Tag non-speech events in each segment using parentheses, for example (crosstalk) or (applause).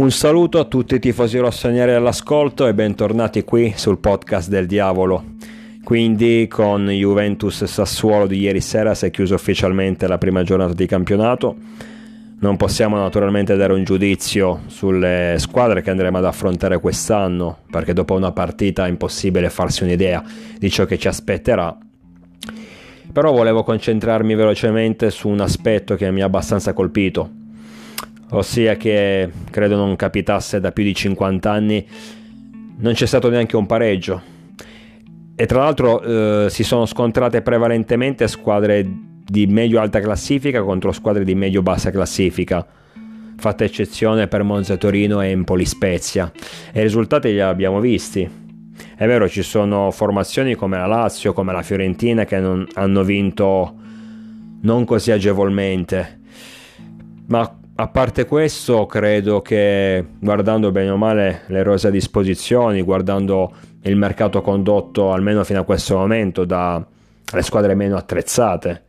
Un saluto a tutti i tifosi rossoneri all'ascolto e bentornati qui sul podcast del diavolo. Quindi con Juventus Sassuolo di ieri sera si è chiusa ufficialmente la prima giornata di campionato. Non possiamo naturalmente dare un giudizio sulle squadre che andremo ad affrontare quest'anno, perché dopo una partita è impossibile farsi un'idea di ciò che ci aspetterà. Però volevo concentrarmi velocemente su un aspetto che mi ha abbastanza colpito, ossia che credo non capitasse da più di 50 anni, non c'è stato neanche un pareggio. E tra l'altro eh, si sono scontrate prevalentemente squadre di medio-alta classifica contro squadre di medio-bassa classifica, fatta eccezione per Monza Torino e Empoli Spezia. E i risultati li abbiamo visti. È vero, ci sono formazioni come la Lazio, come la Fiorentina che non, hanno vinto non così agevolmente, ma a parte questo, credo che guardando bene o male le rose a disposizione, guardando il mercato condotto almeno fino a questo momento dalle squadre meno attrezzate,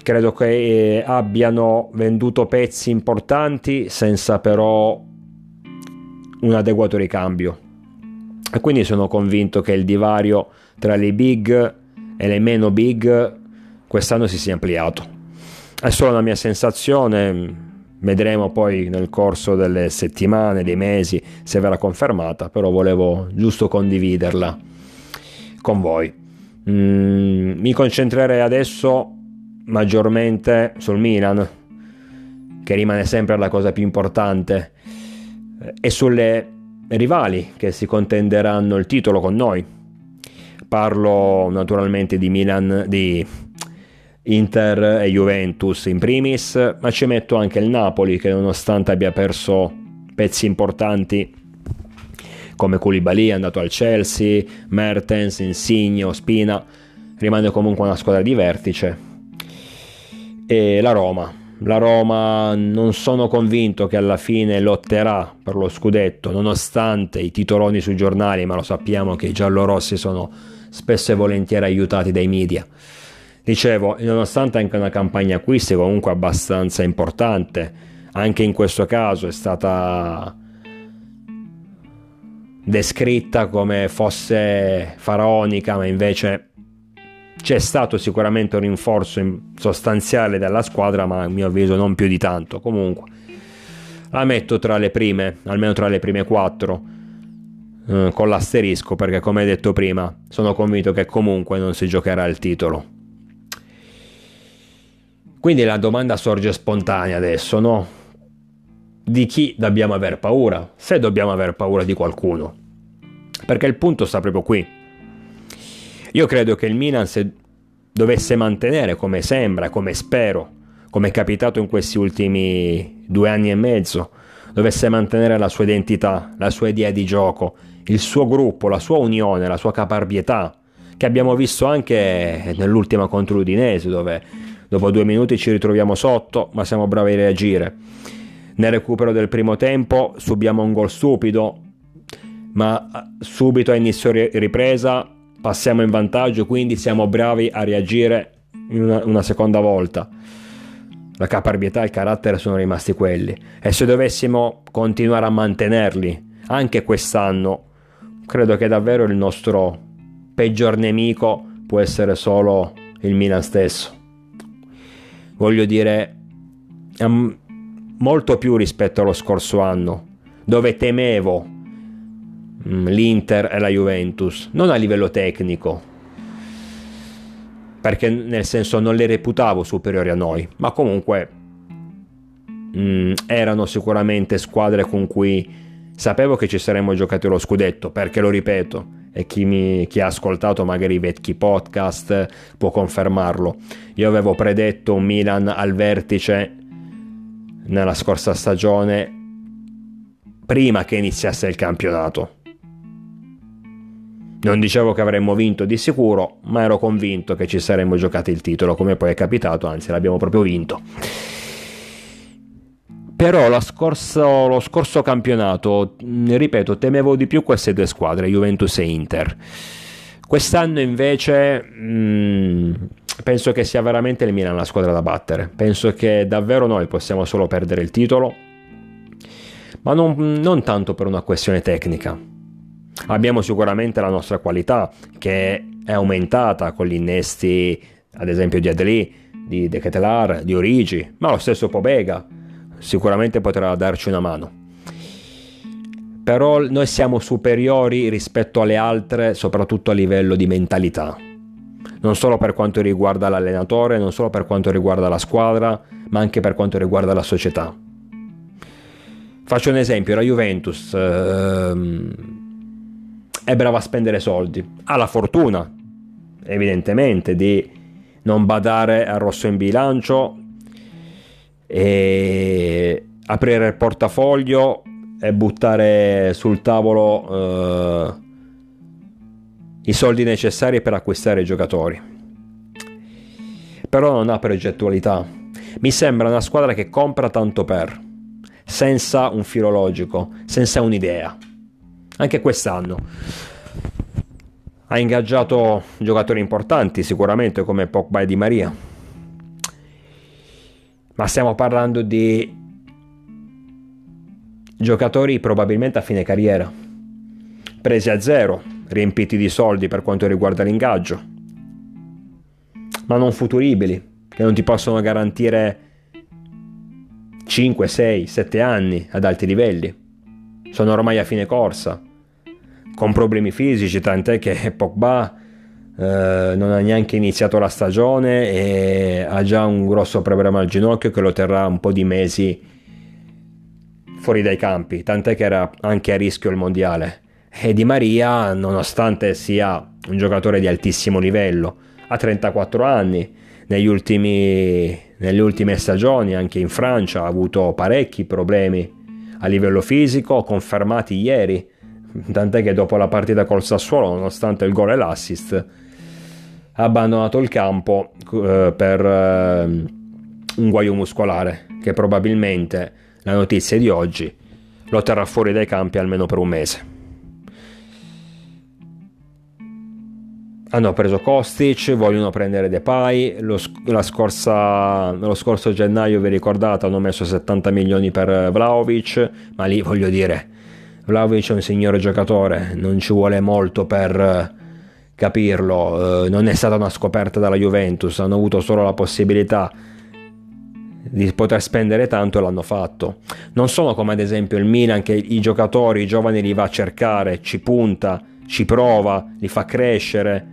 credo che eh, abbiano venduto pezzi importanti senza però un adeguato ricambio. E quindi sono convinto che il divario tra le big e le meno big quest'anno si sia ampliato. È solo una mia sensazione, vedremo poi nel corso delle settimane, dei mesi se verrà confermata, però volevo giusto condividerla con voi. Mm, mi concentrerei adesso maggiormente sul Milan, che rimane sempre la cosa più importante, e sulle rivali che si contenderanno il titolo con noi. Parlo naturalmente di Milan, di Inter e Juventus in primis, ma ci metto anche il Napoli che nonostante abbia perso pezzi importanti come Koulibaly è andato al Chelsea, Mertens, Insigne, Spina, rimane comunque una squadra di vertice. E la Roma. La Roma non sono convinto che alla fine lotterà per lo scudetto, nonostante i titoloni sui giornali, ma lo sappiamo che i giallorossi sono spesso e volentieri aiutati dai media. Dicevo, nonostante anche una campagna acquisti comunque abbastanza importante, anche in questo caso è stata descritta come fosse faraonica, ma invece c'è stato sicuramente un rinforzo sostanziale della squadra, ma a mio avviso non più di tanto. Comunque, la metto tra le prime, almeno tra le prime quattro, eh, con l'asterisco, perché come detto prima, sono convinto che comunque non si giocherà il titolo. Quindi la domanda sorge spontanea adesso, no? Di chi dobbiamo aver paura? Se dobbiamo aver paura di qualcuno. Perché il punto sta proprio qui. Io credo che il Milan se dovesse mantenere, come sembra, come spero, come è capitato in questi ultimi due anni e mezzo, dovesse mantenere la sua identità, la sua idea di gioco, il suo gruppo, la sua unione, la sua caparbietà, che abbiamo visto anche nell'ultima contro l'Udinese, dove Dopo due minuti ci ritroviamo sotto, ma siamo bravi a reagire. Nel recupero del primo tempo subiamo un gol stupido, ma subito a inizio ripresa passiamo in vantaggio, quindi siamo bravi a reagire una, una seconda volta. La caparbietà e il carattere sono rimasti quelli. E se dovessimo continuare a mantenerli anche quest'anno, credo che davvero il nostro peggior nemico può essere solo il Milan stesso voglio dire, molto più rispetto allo scorso anno, dove temevo mm, l'Inter e la Juventus, non a livello tecnico, perché nel senso non le reputavo superiori a noi, ma comunque mm, erano sicuramente squadre con cui sapevo che ci saremmo giocati lo scudetto, perché lo ripeto, e chi, mi, chi ha ascoltato magari i vecchi podcast può confermarlo. Io avevo predetto un Milan al vertice nella scorsa stagione prima che iniziasse il campionato. Non dicevo che avremmo vinto di sicuro, ma ero convinto che ci saremmo giocati il titolo, come poi è capitato, anzi l'abbiamo proprio vinto. Però scorso, lo scorso campionato, ripeto, temevo di più queste due squadre, Juventus e Inter. Quest'anno invece mh, penso che sia veramente il Milan la squadra da battere. Penso che davvero noi possiamo solo perdere il titolo, ma non, non tanto per una questione tecnica. Abbiamo sicuramente la nostra qualità che è aumentata con gli innesti, ad esempio di Adli, di De Ketelar, di Origi, ma lo stesso Pobega sicuramente potrà darci una mano. Però noi siamo superiori rispetto alle altre, soprattutto a livello di mentalità. Non solo per quanto riguarda l'allenatore, non solo per quanto riguarda la squadra, ma anche per quanto riguarda la società. Faccio un esempio, la Juventus ehm, è brava a spendere soldi, ha la fortuna, evidentemente, di non badare al rosso in bilancio e aprire il portafoglio e buttare sul tavolo eh, i soldi necessari per acquistare i giocatori. Però non ha progettualità. Mi sembra una squadra che compra tanto per senza un filo logico, senza un'idea. Anche quest'anno ha ingaggiato giocatori importanti, sicuramente come Pogba e Di Maria. Ma stiamo parlando di giocatori probabilmente a fine carriera, presi a zero, riempiti di soldi per quanto riguarda l'ingaggio, ma non futuribili, che non ti possono garantire 5, 6, 7 anni ad alti livelli. Sono ormai a fine corsa, con problemi fisici, tant'è che Pogba eh, non ha neanche iniziato la stagione e ha già un grosso problema al ginocchio che lo terrà un po' di mesi fuori dai campi, tant'è che era anche a rischio il mondiale. E Di Maria, nonostante sia un giocatore di altissimo livello, ha 34 anni, ultimi, nelle ultime stagioni anche in Francia ha avuto parecchi problemi a livello fisico, confermati ieri, tant'è che dopo la partita col Sassuolo, nonostante il gol e l'assist, abbandonato il campo eh, per eh, un guaio muscolare che probabilmente la notizia di oggi lo terrà fuori dai campi almeno per un mese. hanno preso Kostic, vogliono prendere Depay, lo, scorsa, lo scorso gennaio vi ricordate hanno messo 70 milioni per Vlaovic, ma lì voglio dire, Vlaovic è un signore giocatore, non ci vuole molto per capirlo, eh, non è stata una scoperta dalla Juventus, hanno avuto solo la possibilità di poter spendere tanto e l'hanno fatto. Non sono come ad esempio il Milan che i giocatori, i giovani li va a cercare, ci punta, ci prova, li fa crescere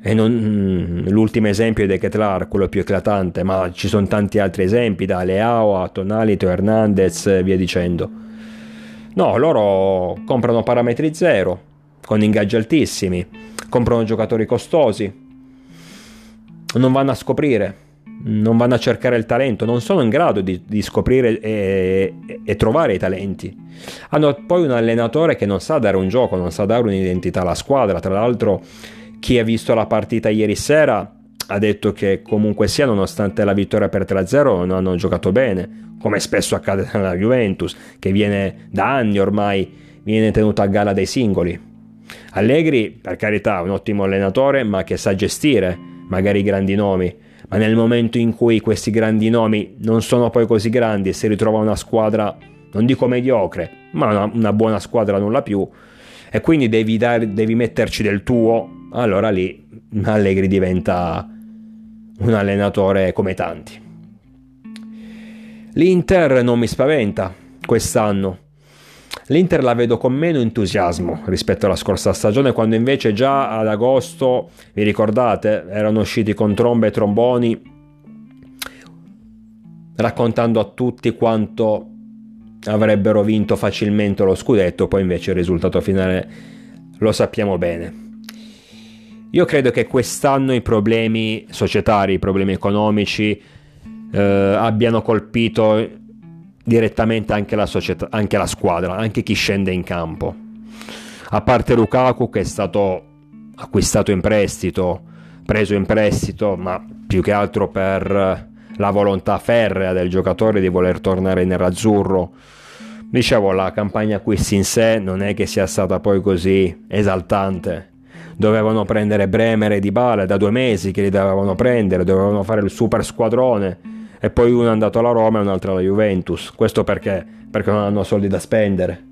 e non, mm, l'ultimo esempio è De Ketlar, quello più eclatante, ma ci sono tanti altri esempi, da Leao a Tonalito, Hernandez e via dicendo. No, loro comprano parametri zero, con ingaggi altissimi, comprano giocatori costosi, non vanno a scoprire, non vanno a cercare il talento, non sono in grado di, di scoprire e, e, e, trovare i talenti. Hanno poi un allenatore che non sa dare un gioco, non sa dare un'identità alla squadra, tra l'altro chi ha visto la partita ieri sera ha detto che comunque sia, nonostante la vittoria per 3-0, non hanno giocato bene, come spesso accade nella Juventus, che viene da anni ormai viene tenuta a galla dai singoli. Allegri, per carità, un ottimo allenatore, ma che sa gestire magari i grandi nomi. Ma nel momento in cui questi grandi nomi non sono poi così grandi e si ritrova una squadra, non dico mediocre, ma una, una buona squadra non la più, e quindi devi, dare, devi metterci del tuo allora lì Allegri diventa un allenatore come tanti. L'Inter non mi spaventa quest'anno. L'Inter la vedo con meno entusiasmo rispetto alla scorsa stagione, quando invece già ad agosto, vi ricordate, erano usciti con trombe e tromboni, raccontando a tutti quanto avrebbero vinto facilmente lo scudetto, poi invece il risultato finale lo sappiamo bene. Io credo che quest'anno i problemi societari, i problemi economici eh, abbiano colpito direttamente anche la, società, anche la squadra, anche chi scende in campo. A parte Lukaku che è stato acquistato in prestito, preso in prestito, ma più che altro per la volontà ferrea del giocatore di voler tornare nell'azzurro. Dicevo, la campagna acquisti in sé non è che sia stata poi così esaltante dovevano prendere Bremer e Dybala da due mesi che li dovevano prendere, dovevano fare il super squadrone e poi uno è andato alla Roma e un altro alla Juventus. Questo perché? Perché non hanno soldi da spendere.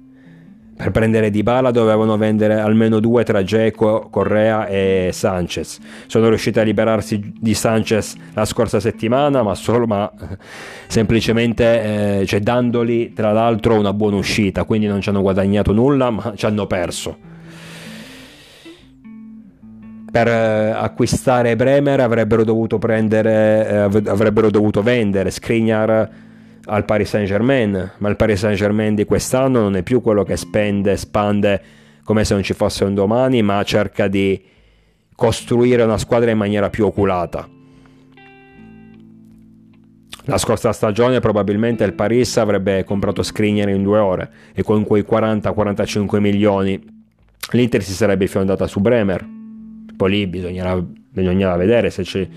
Per prendere Di Bala dovevano vendere almeno due tra Geco, Correa e Sanchez. Sono riusciti a liberarsi di Sanchez la scorsa settimana, ma solo ma (laughs) semplicemente eh, cioè, dandogli tra l'altro una buona uscita, quindi non ci hanno guadagnato nulla, ma ci hanno perso. Per eh, acquistare Bremer avrebbero dovuto prendere eh, avrebbero dovuto vendere Skriniar al Paris Saint Germain, ma il Paris Saint Germain di quest'anno non è più quello che spende, spande come se non ci fosse un domani, ma cerca di costruire una squadra in maniera più oculata. La scorsa stagione probabilmente il Paris avrebbe comprato Skriniar in due ore e con quei 40-45 milioni l'Inter si sarebbe fiondata su Bremer. Poi lì bisognava, bisognava vedere se ci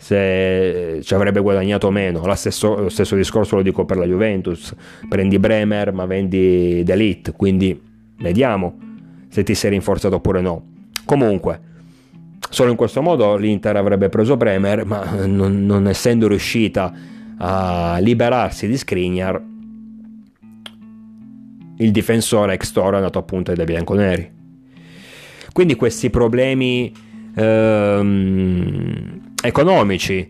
se ci avrebbe guadagnato meno. Lo stesso, lo stesso, discorso lo dico per la Juventus. Prendi Bremer ma vendi D'Elite, quindi vediamo se ti sei rinforzato oppure no. Comunque, solo in questo modo l'Inter avrebbe preso Bremer, ma non, non essendo riuscita a liberarsi di Skriniar, il difensore ex Toro è andato appunto dai bianconeri. Quindi questi problemi ehm, economici.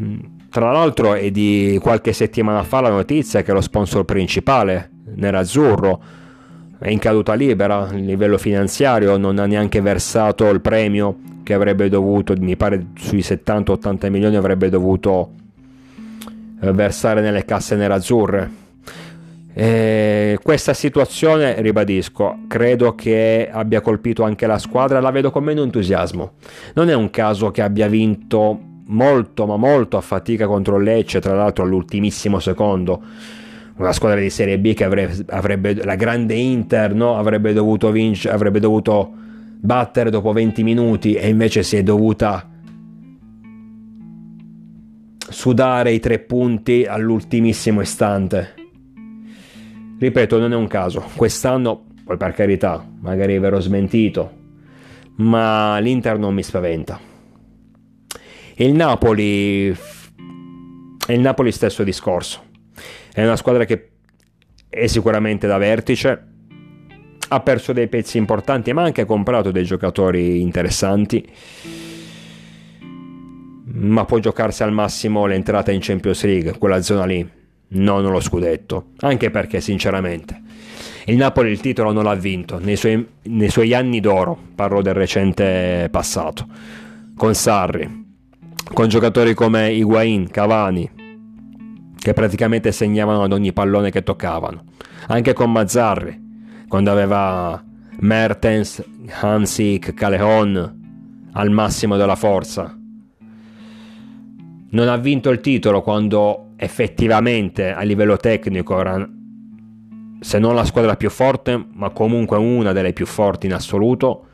Mm, tra l'altro è di qualche settimana fa la notizia che lo sponsor principale, Nerazzurro, è in caduta libera a livello finanziario, non ha neanche versato il premio che avrebbe dovuto, mi pare sui 70-80 milioni avrebbe dovuto eh, versare nelle casse nerazzurre. E questa situazione, ribadisco, credo che abbia colpito anche la squadra, la vedo con meno entusiasmo. Non è un caso che abbia vinto molto ma molto a fatica contro Lecce, tra l'altro all'ultimissimo secondo. Una squadra di Serie B che avrebbe, avrebbe la grande Inter no? avrebbe, dovuto vincere, avrebbe dovuto battere dopo 20 minuti e invece si è dovuta sudare i tre punti all'ultimissimo istante ripeto, non è un caso. Quest'anno, poi per carità, magari verrò smentito, ma l'Inter non mi spaventa. Il Napoli è il Napoli stesso discorso. È una squadra che è sicuramente da vertice, ha perso dei pezzi importanti, ma ha anche comprato dei giocatori interessanti. Ma può giocarsi al massimo l'entrata in Champions League, quella zona lì non lo scudetto, anche perché sinceramente il Napoli il titolo non l'ha vinto nei suoi, nei suoi anni d'oro, parlo del recente passato, con Sarri, con giocatori come Higuain, Cavani, che praticamente segnavano ad ogni pallone che toccavano, anche con Mazzarri, quando aveva Mertens, Hansik, Calehon al massimo della forza. Non ha vinto il titolo quando effettivamente a livello tecnico era se non la squadra più forte, ma comunque una delle più forti in assoluto.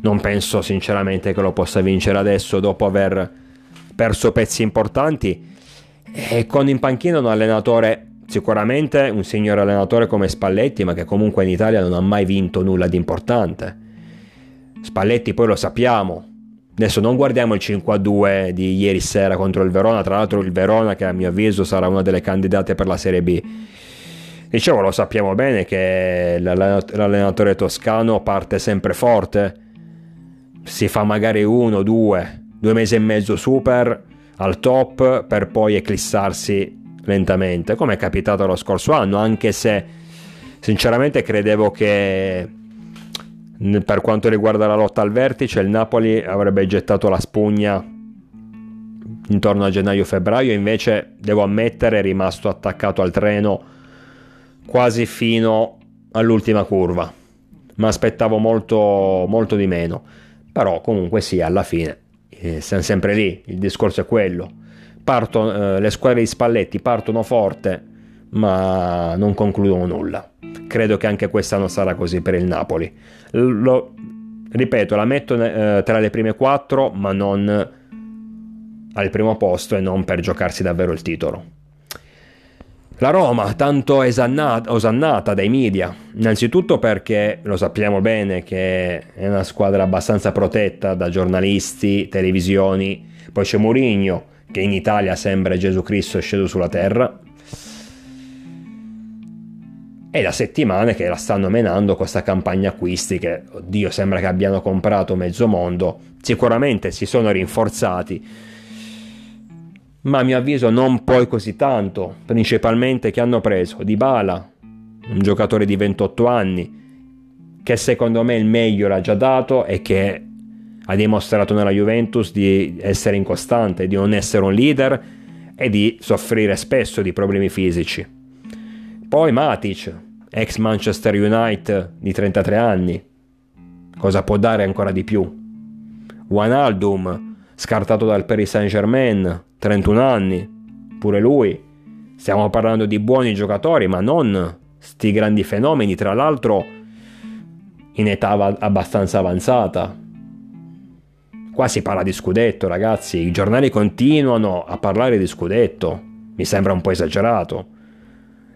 Non penso sinceramente che lo possa vincere adesso dopo aver perso pezzi importanti. E con in panchina un allenatore, sicuramente un signor allenatore come Spalletti, ma che comunque in Italia non ha mai vinto nulla di importante. Spalletti poi lo sappiamo, Adesso non guardiamo il 5-2 di ieri sera contro il Verona, tra l'altro il Verona che a mio avviso sarà una delle candidate per la Serie B. Dicevo, lo sappiamo bene che l'allenatore toscano parte sempre forte, si fa magari uno, due, due mesi e mezzo super al top per poi eclissarsi lentamente, come è capitato lo scorso anno, anche se sinceramente credevo che per quanto riguarda la lotta al vertice, il Napoli avrebbe gettato la spugna intorno a gennaio-febbraio, invece devo ammettere è rimasto attaccato al treno quasi fino all'ultima curva. Ma aspettavo molto, molto di meno. Però comunque sì, alla fine eh, siamo sempre lì, il discorso è quello. Parto, eh, le squadre di Spalletti partono forte, ma non concludono nulla. Credo che anche quest'anno sarà così per il Napoli. Lo, ripeto, la metto eh, tra le prime quattro, ma non al primo posto e non per giocarsi davvero il titolo. La Roma, tanto esannata, osannata dai media, innanzitutto perché lo sappiamo bene che è una squadra abbastanza protetta da giornalisti, televisioni, poi c'è Mourinho che in Italia sembra Gesù Cristo sceso sulla terra, è da settimane che la stanno menando questa campagna acquisti che, oddio, sembra che abbiano comprato mezzo mondo. Sicuramente si sono rinforzati, ma a mio avviso non poi così tanto. Principalmente che hanno preso Dybala, un giocatore di 28 anni, che secondo me il meglio l'ha già dato e che ha dimostrato nella Juventus di essere incostante, di non essere un leader e di soffrire spesso di problemi fisici. Poi Matic, ex Manchester United di 33 anni. Cosa può dare ancora di più? Wijnaldum, scartato dal Paris Saint-Germain, 31 anni. Pure lui. Stiamo parlando di buoni giocatori, ma non sti grandi fenomeni, tra l'altro in età abbastanza avanzata. Qua si parla di scudetto, ragazzi. I giornali continuano a parlare di scudetto. Mi sembra un po' esagerato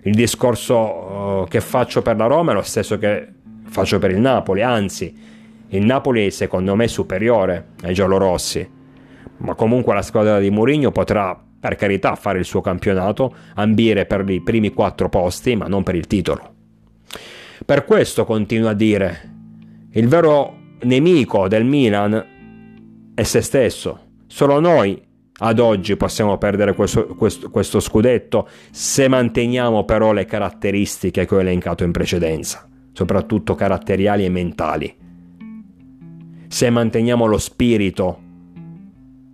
il discorso uh, che faccio per la Roma è lo stesso che faccio per il Napoli, anzi il Napoli secondo me è superiore ai giallorossi, ma comunque la squadra di Mourinho potrà per carità fare il suo campionato, ambire per i primi quattro posti, ma non per il titolo. Per questo continuo a dire, il vero nemico del Milan è se stesso. Solo noi ad oggi possiamo perdere questo, questo, questo, scudetto se manteniamo però le caratteristiche che ho elencato in precedenza, soprattutto caratteriali e mentali. Se manteniamo lo spirito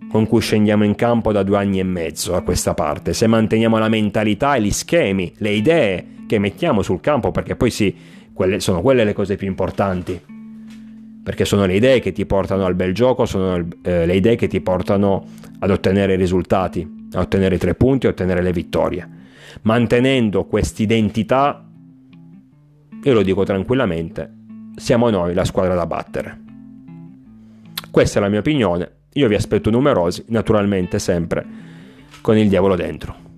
con cui scendiamo in campo da due anni e mezzo a questa parte, se manteniamo la mentalità e gli schemi, le idee che mettiamo sul campo, perché poi sì, quelle, sono quelle le cose più importanti perché sono le idee che ti portano al bel gioco, sono eh, le idee che ti portano ad ottenere i risultati, a ottenere i tre punti, a ottenere le vittorie. Mantenendo quest'identità, io lo dico tranquillamente, siamo noi la squadra da battere. Questa è la mia opinione, io vi aspetto numerosi, naturalmente sempre con il diavolo dentro.